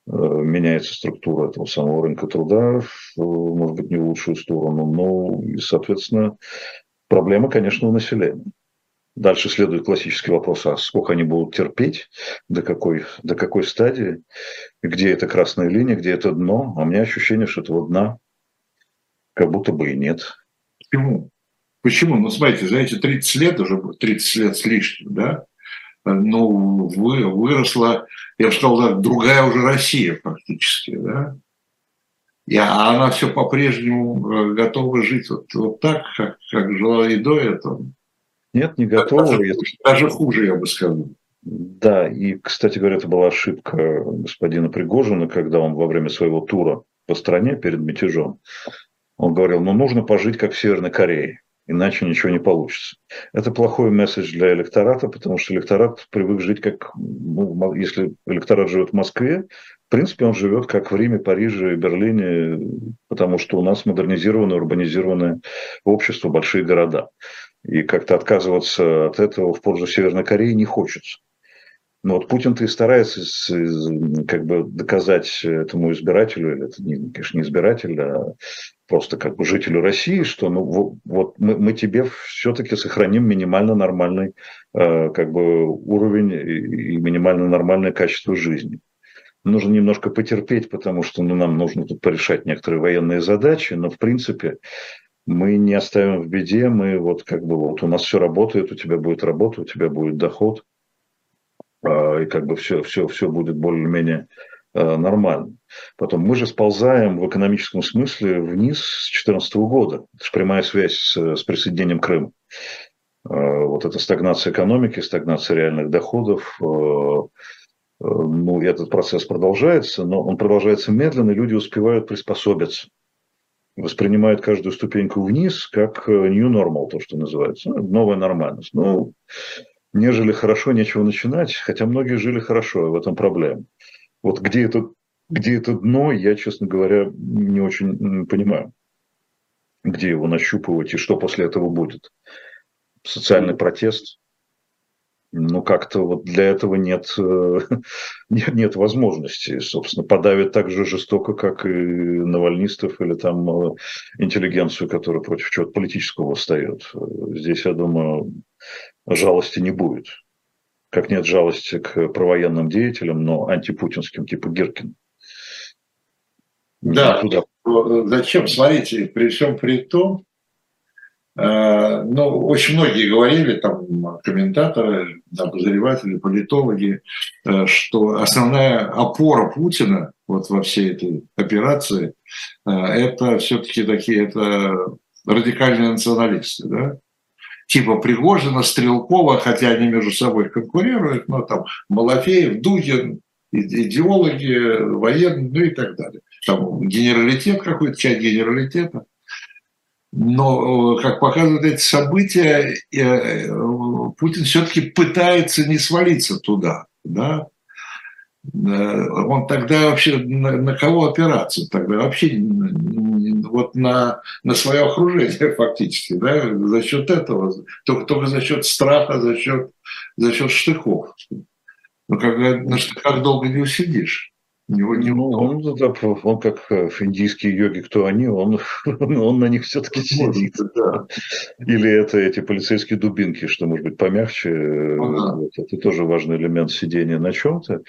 Э, меняется структура этого самого рынка труда, может быть, не в лучшую сторону, но, и, соответственно, проблема, конечно, у населения. Дальше следует классический вопрос, а сколько они будут терпеть, до какой, до какой стадии, где это красная линия, где это дно. А у меня ощущение, что этого дна как будто бы и нет. Почему? Почему? Ну, смотрите, за эти 30 лет, уже 30 лет с лишним, да, ну, вы, выросла, я бы сказал, да, другая уже Россия фактически, да, и, а она все по-прежнему э, готова жить вот, вот так, как, как жила и до этого. Нет, не готова. Даже, даже хуже, я бы сказал. Да, и, кстати говоря, это была ошибка господина Пригожина, когда он во время своего тура по стране перед мятежом, он говорил, ну, нужно пожить, как в Северной Корее иначе ничего не получится. Это плохой месседж для электората, потому что электорат привык жить как, ну, если электорат живет в Москве, в принципе, он живет как в Риме, Париже, Берлине, потому что у нас модернизированное, урбанизированное общество, большие города. И как-то отказываться от этого в пользу Северной Кореи не хочется. Но вот Путин-то и старается как бы доказать этому избирателю, или это, не, конечно, не избиратель, а просто как бы жителю России, что ну, вот мы, мы тебе все-таки сохраним минимально нормальный э, как бы уровень и, и минимально нормальное качество жизни. Нужно немножко потерпеть, потому что ну, нам нужно тут порешать некоторые военные задачи, но в принципе мы не оставим в беде, мы вот как бы вот у нас все работает, у тебя будет работа, у тебя будет доход, а, и как бы все, все, все будет более-менее нормально. Потом мы же сползаем в экономическом смысле вниз с 2014 года. Это же прямая связь с, с присоединением Крыма. А, вот эта стагнация экономики, стагнация реальных доходов, ну, этот процесс продолжается, но он продолжается медленно, и люди успевают приспособиться воспринимают каждую ступеньку вниз как э, new normal, то, что называется, ну, новая нормальность. Ну, не жили хорошо, нечего начинать, хотя многие жили хорошо, в этом проблема. Вот где это, где это дно, я, честно говоря, не очень понимаю, где его нащупывать и что после этого будет. Социальный протест, ну, как-то вот для этого нет, э, <laughs> нет, нет возможности. Собственно, подавит так же жестоко, как и навальнистов или там э, интеллигенцию, которая против чего-то политического встает. Здесь, я думаю, жалости не будет. Как нет жалости к провоенным деятелям, но антипутинским, типа Гиркин. Да, туда. зачем? Смотрите, при всем при том, Э, ну, очень многие говорили, там, комментаторы, обозреватели, политологи, э, что основная опора Путина вот во всей этой операции э, это все-таки такие это радикальные националисты, да? Типа Пригожина, Стрелкова, хотя они между собой конкурируют, но там Малафеев, Дудин, идеологи, военные, ну и так далее. Там генералитет какой-то, часть генералитета. Но, как показывают эти события, э, Путин все-таки пытается не свалиться туда. Да? Э, он тогда вообще на, на кого опираться? Тогда вообще вот на, на свое окружение <laughs> фактически, да, за счет этого, только, только за счет страха, за счет, за счет штыков. Ну, как на штыках долго не усидишь. Него не ну, он, он как э, индийские йоги, кто они, он, <laughs> он на них все-таки сидит. Да. Или это эти полицейские дубинки, что может быть помягче. Ага. Вот, это тоже важный элемент сидения на чем-то.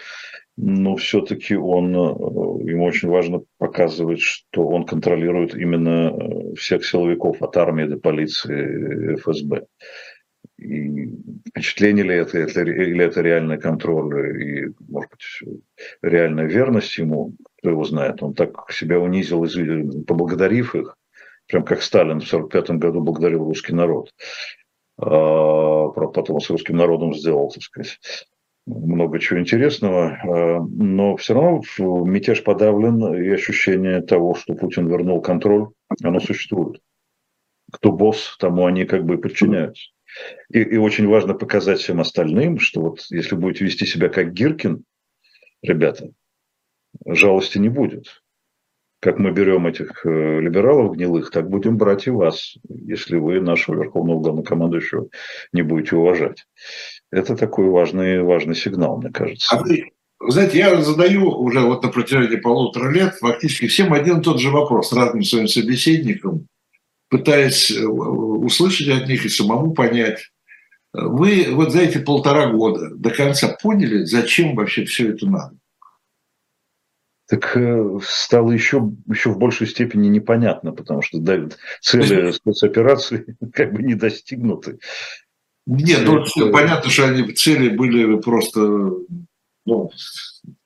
Но все-таки он, э, ему очень важно показывать, что он контролирует именно э, всех силовиков от армии до полиции, ФСБ. И впечатление ли это, это, или это реальный контроль, и, может быть, реальная верность ему, кто его знает. Он так себя унизил, поблагодарив их, прям как Сталин в 1945 году благодарил русский народ. А, потом с русским народом сделал, так сказать, много чего интересного, а, но все равно мятеж подавлен, и ощущение того, что Путин вернул контроль, оно существует. Кто босс, тому они как бы подчиняются. И, и очень важно показать всем остальным, что вот если будете вести себя как Гиркин, ребята, жалости не будет. Как мы берем этих э, либералов гнилых, так будем брать и вас, если вы нашего верховного главнокомандующего не будете уважать. Это такой важный, важный сигнал, мне кажется. А вы, знаете, я задаю уже вот на протяжении полутора лет фактически всем один и тот же вопрос разным своим собеседникам пытаясь э, услышать от них и самому понять. Вы вот за эти полтора года до конца поняли, зачем вообще все это надо? Так э, стало еще, еще в большей степени непонятно, потому что да, цели спецоперации <laughs> как бы не достигнуты. Нет, ну, это... понятно, что они цели были просто ну,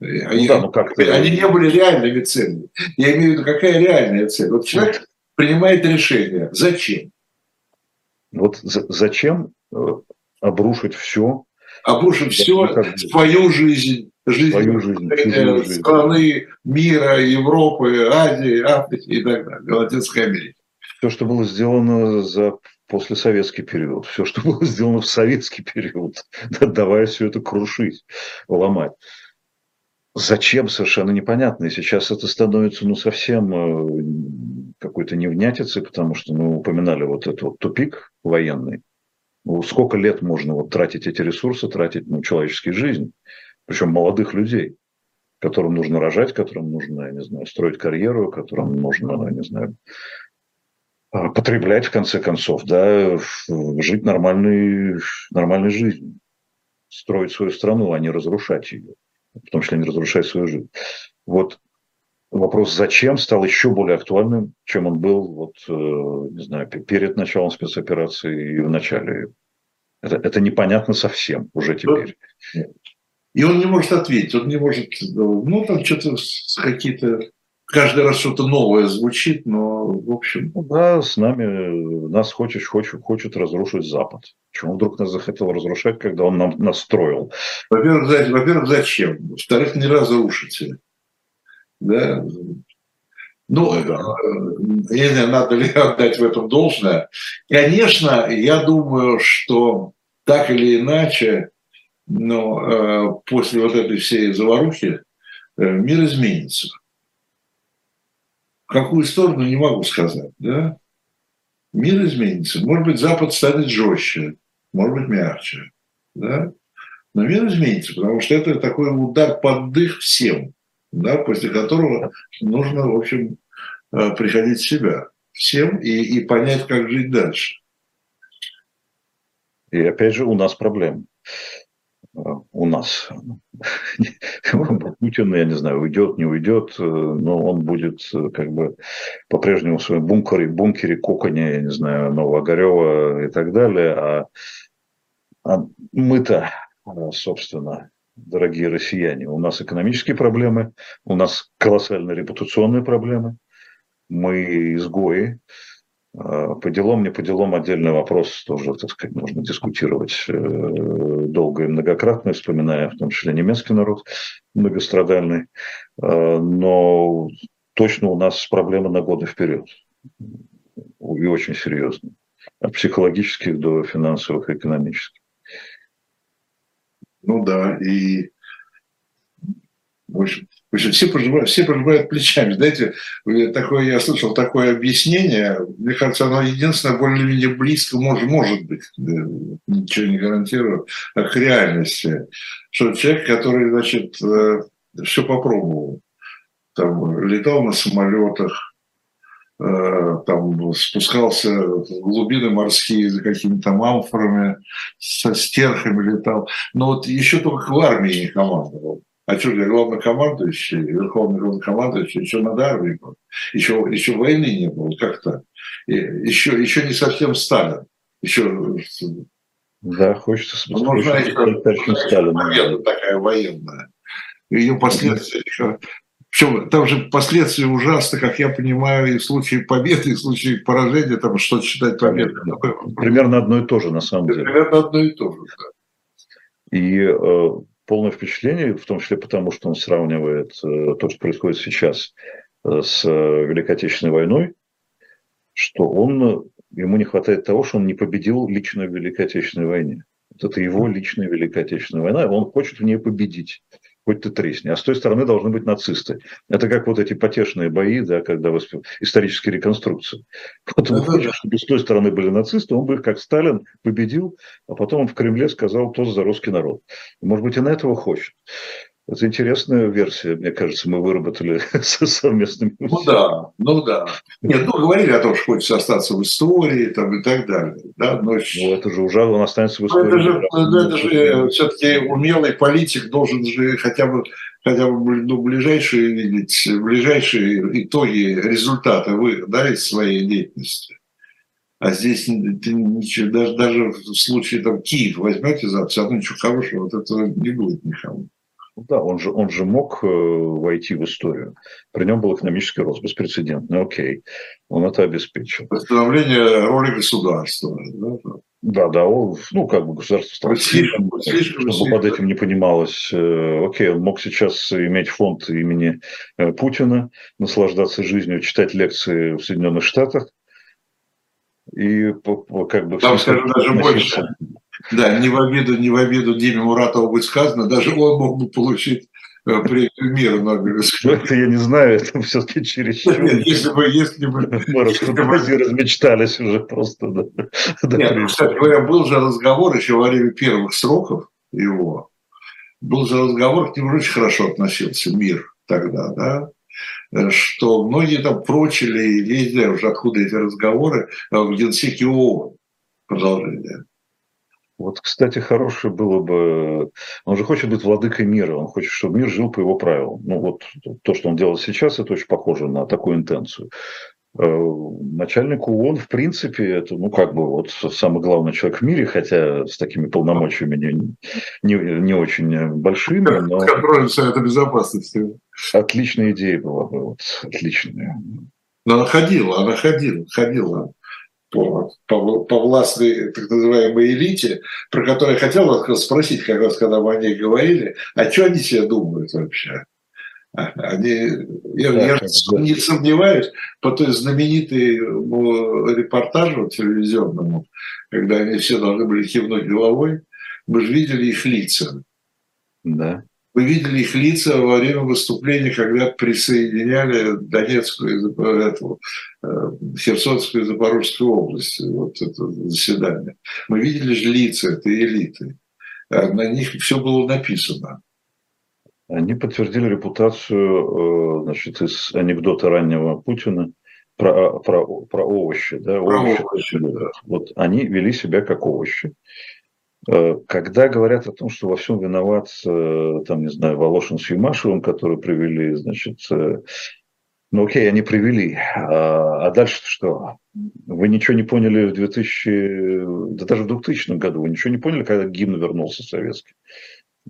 они, ну, да, ну как они не были реальными целями. Я имею в виду, какая реальная цель. Вот человек принимает решение. Зачем? Вот зачем э, обрушить все? Обрушить все, свою жизнь, жизнь, свою жизнь, э, страны, мира, Европы, Азии, Африки и так далее, Латинской Америки. Все, что было сделано за послесоветский период, все, что было сделано в советский период, <laughs> давая все это крушить, ломать. Зачем, совершенно непонятно. И сейчас это становится ну, совсем э, какой-то невнятицей, потому что мы ну, упоминали вот этот вот тупик военный. Ну, сколько лет можно вот тратить эти ресурсы, тратить ну, человеческие жизни, причем молодых людей, которым нужно рожать, которым нужно, я не знаю, строить карьеру, которым нужно, я не знаю, а, потреблять в конце концов, да, жить нормальной, нормальной жизнью, строить свою страну, а не разрушать ее, в том числе не разрушать свою жизнь. Вот вопрос «зачем» стал еще более актуальным, чем он был, вот, э, не знаю, перед началом спецоперации и в начале. Это, это непонятно совсем уже теперь. И он не может ответить, он не может, ну, там что-то какие-то, каждый раз что-то новое звучит, но, в общем... Ну, да, с нами, нас хочет, хочет, хочет разрушить Запад. Почему вдруг нас захотел разрушать, когда он нам настроил? Во-первых, во-первых зачем? Во-вторых, не разрушите. Да? Ну, э, я не знаю, надо ли отдать в этом должное. Конечно, я думаю, что так или иначе, но э, после вот этой всей заварухи э, мир изменится. В какую сторону, не могу сказать, да? Мир изменится. Может быть, Запад станет жестче, может быть, мягче, да? Но мир изменится, потому что это такой удар под дых всем да, после которого нужно, в общем, э, приходить в себя всем и, и понять, как жить дальше. И опять же, у нас проблемы. Э, у нас. Путин, я не знаю, уйдет, не уйдет, э, но он будет как бы по-прежнему в своем бункере, бункере коконе, я не знаю, Новоогарева и так далее. А, а мы-то, собственно, дорогие россияне. У нас экономические проблемы, у нас колоссальные репутационные проблемы, мы изгои. А, по делам, не по делам, отдельный вопрос тоже, так сказать, можно дискутировать э, долго и многократно, вспоминая в том числе немецкий народ многострадальный. А, но точно у нас проблемы на годы вперед. И очень серьезные. От психологических до финансовых и экономических. Ну да, и в общем, общем все, проживают, все проживают плечами. Знаете, такое, я слышал такое объяснение, мне кажется, оно единственное более-менее близко может, может быть, ничего не гарантирую, к реальности. Что человек, который, значит, э, все попробовал, там, летал на самолетах, Э, там спускался в глубины морские за какими-то амфорами, со стерхами летал. Но вот еще только в армии не командовал. А что, я главнокомандующий, верховный главнокомандующий, еще над армией был. Еще, еще войны не было как-то. Еще, еще не совсем Сталин. Еще да, хочется смотреть. Нужна еще Сталина. такая военная. Ее последствия еще причем там же последствия ужасны, как я понимаю, и в случае победы, и в случае поражения, там что считать победой. Примерно одно и то же, на самом деле. Примерно одно и то же, да. И э, полное впечатление, в том числе потому, что он сравнивает э, то, что происходит сейчас э, с э, Великой Отечественной войной, что он, ему не хватает того, что он не победил лично в Великой Отечественной войне. Вот это его личная Великая Отечественная война, и он хочет в ней победить хоть ты тресни. А с той стороны должны быть нацисты. Это как вот эти потешные бои, да, когда восп... исторические реконструкции. Вот он хочет, чтобы с той стороны были нацисты, он бы их, как Сталин, победил, а потом он в Кремле сказал, тоже за русский народ. может быть, и на этого хочет. Это интересная версия, мне кажется, мы выработали <laughs> со совместными Ну да, ну да. Нет, ну говорили о том, что хочется остаться в истории там, и так далее. Да? Но... Ну это же уже он останется в истории. это же, это же все-таки умелый политик должен же хотя бы хотя бы ну, ближайшие видеть, ближайшие итоги, результаты вы, да, из своей деятельности. А здесь ты ничего, даже, даже в случае там Киев возьмете завтра, все равно ничего хорошего вот этого не будет никому. Ну да, он же, он же мог э, войти в историю. При нем был экономический рост, беспрецедентный, окей. Он это обеспечил. Восстановление роли государства. Да, да, да он, ну, как бы государство стало слишком, слишком, чтобы под этим не понималось. Э, окей, он мог сейчас иметь фонд имени э, Путина, наслаждаться жизнью, читать лекции в Соединенных Штатах. И как бы... Там, скажем, даже больше да, не в обиду, не в обиду Диме Муратову быть сказано, даже он мог бы получить э, премию мира Нобелевскую. Ну, это я не знаю, это все-таки чересчур. Нет, если бы, если бы... Мы размечтались уже просто. Да, Нет, ну, кстати говоря, был же разговор еще во время первых сроков его, был же разговор, к нему очень хорошо относился мир тогда, да, э, что многие там прочили, я не знаю уже откуда эти разговоры, в Генсеке ООН продолжение Вот, кстати, хорошее было бы... Он же хочет быть владыкой мира, он хочет, чтобы мир жил по его правилам. Ну, вот то, что он делает сейчас, это очень похоже на такую интенцию. Э, начальник ООН, в принципе, это, ну, как бы, вот самый главный человек в мире, хотя с такими полномочиями не, не, не очень большими, но... Контроль Совета Безопасности. Отличная идея была бы, вот, отличная. Но она ходила, она ходила, ходила по, по, по властной так называемой элите, про которую я хотел спросить, как раз, когда мы о ней говорили, а что они себе думают вообще? Они, я, да, я да. не сомневаюсь, по той знаменитой репортажу телевизионному, когда они все должны были кивнуть головой, мы же видели их лица. Да. Мы видели их лица во время выступления, когда присоединяли Донецкую, эту, э, Херсонскую и Запорожскую область, вот это заседание. Мы видели же лица этой элиты. А на них все было написано. Они подтвердили репутацию, э, значит, из анекдота раннего Путина про, про, про овощи. Да, про овощи, овощи да. Вот они вели себя как овощи. Э, когда говорят о том, что во всем виноват, э, там, не знаю, Волошин с Юмашевым, которые привели, значит, э, ну окей, они привели. А, а дальше что? Вы ничего не поняли в 2000, да даже в 2000 году, вы ничего не поняли, когда гимн вернулся советский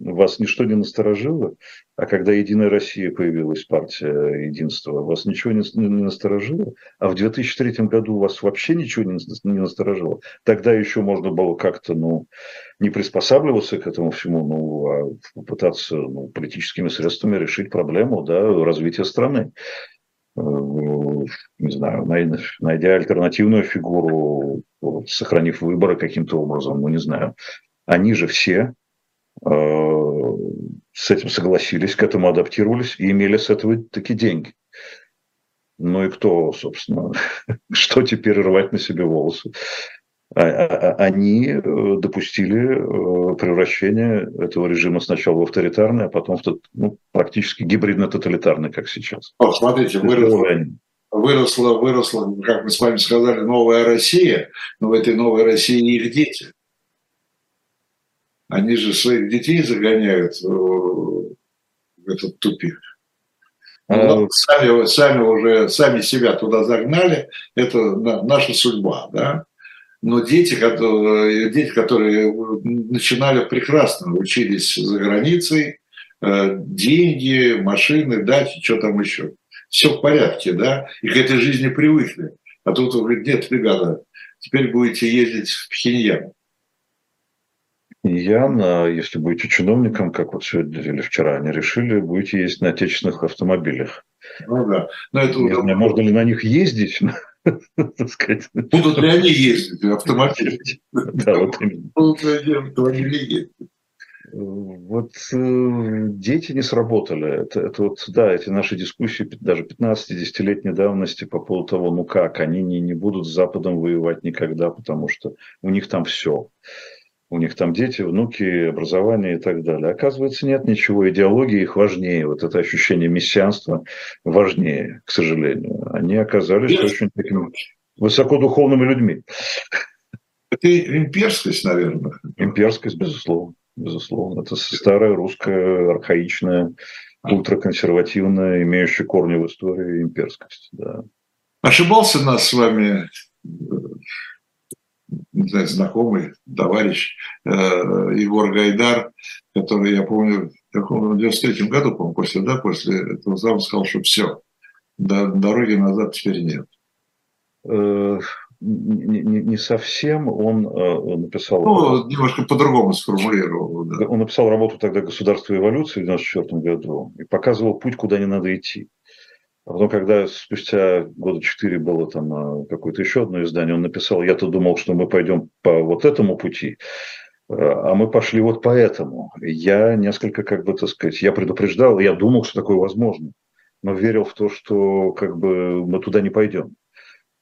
вас ничто не насторожило, а когда Единая Россия появилась, партия единства, вас ничего не, не насторожило, а в 2003 году вас вообще ничего не, не насторожило. Тогда еще можно было как-то ну, не приспосабливаться к этому всему, ну, а попытаться ну, политическими средствами решить проблему да, развития страны э, не знаю, найдя альтернативную фигуру, сохранив выборы каким-то образом, ну не знаю. Они же все с этим согласились, к этому адаптировались и имели с этого такие деньги. Ну и кто, собственно, <laughs> что теперь рвать на себе волосы? А, а, а, они э, допустили э, превращение этого режима сначала в авторитарный, а потом в ну, практически гибридно-тоталитарный, как сейчас. О, смотрите, выросло, выросла, выросла, как мы с вами сказали, новая Россия, но в этой новой России их дети. Они же своих детей загоняют в этот тупик. Ну, а... сами, сами уже сами себя туда загнали, это наша судьба, да. Но дети, которые, дети, которые начинали прекрасно, учились за границей, э, деньги, машины, дачи, что там еще. Все в порядке, да, и к этой жизни привыкли. А тут он говорит, нет, ребята, теперь будете ездить в Пхеньян. Ян, если будете чиновником, как вот сегодня или вчера они решили, будете ездить на отечественных автомобилях. Ну да. Но это Не знаю, можно ли на них ездить, <laughs> Будут ли они ездить, автомобили? <laughs> Да, вот именно. Будут ли автомобили ездить? Вот э, дети не сработали. Это, это вот, да, эти наши дискуссии даже 15-10-летней давности по поводу того, ну как, они не, не будут с Западом воевать никогда, потому что у них там все у них там дети, внуки, образование и так далее. Оказывается, нет ничего, идеологии их важнее, вот это ощущение мессианства важнее, к сожалению. Они оказались очень такими высокодуховными людьми. Это имперскость, наверное. Имперскость, безусловно. Безусловно. Это старая русская, архаичная, ультраконсервативная, имеющая корни в истории имперскость. Да. Ошибался нас с вами не знаю, знакомый, товарищ э, Егор Гайдар, который, я помню, в 93 году, по-моему, после, да, после этого зама сказал, что все, дороги назад теперь нет. Э, не, не, не совсем он э, написал... Ну, немножко по-другому сформулировал. Да. Он написал работу тогда «Государство и эволюции» в 94 году и показывал путь, куда не надо идти. А потом, когда спустя года четыре было там а, какое-то еще одно издание, он написал, я-то думал, что мы пойдем по вот этому пути, а мы пошли вот по этому. Я несколько, как бы, так сказать, я предупреждал, я думал, что такое возможно, но верил в то, что как бы мы туда не пойдем.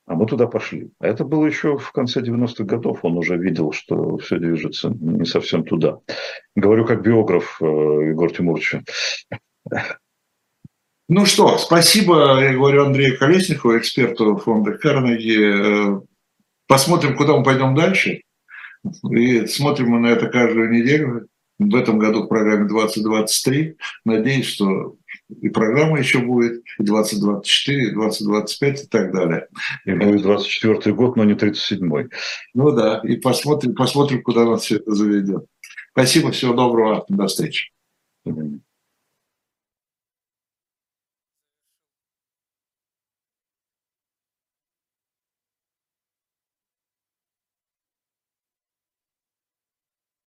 А мы туда пошли. А это было еще в конце 90-х годов. Он уже видел, что все движется не совсем туда. Говорю как биограф э, Егора Тимуровича. Ну что, спасибо, я говорю Андрею Колесникову, эксперту фонда Карнеги. Э, посмотрим, куда мы пойдем дальше. И смотрим мы на это каждую неделю. В этом году в программе 2023. Надеюсь, что и программа еще будет, и 2024, и 2025 и так далее. И будет 24 год, но не 37-й. Ну да, и посмотрим, посмотрим, куда нас все это заведет. Спасибо, всего доброго, до встречи.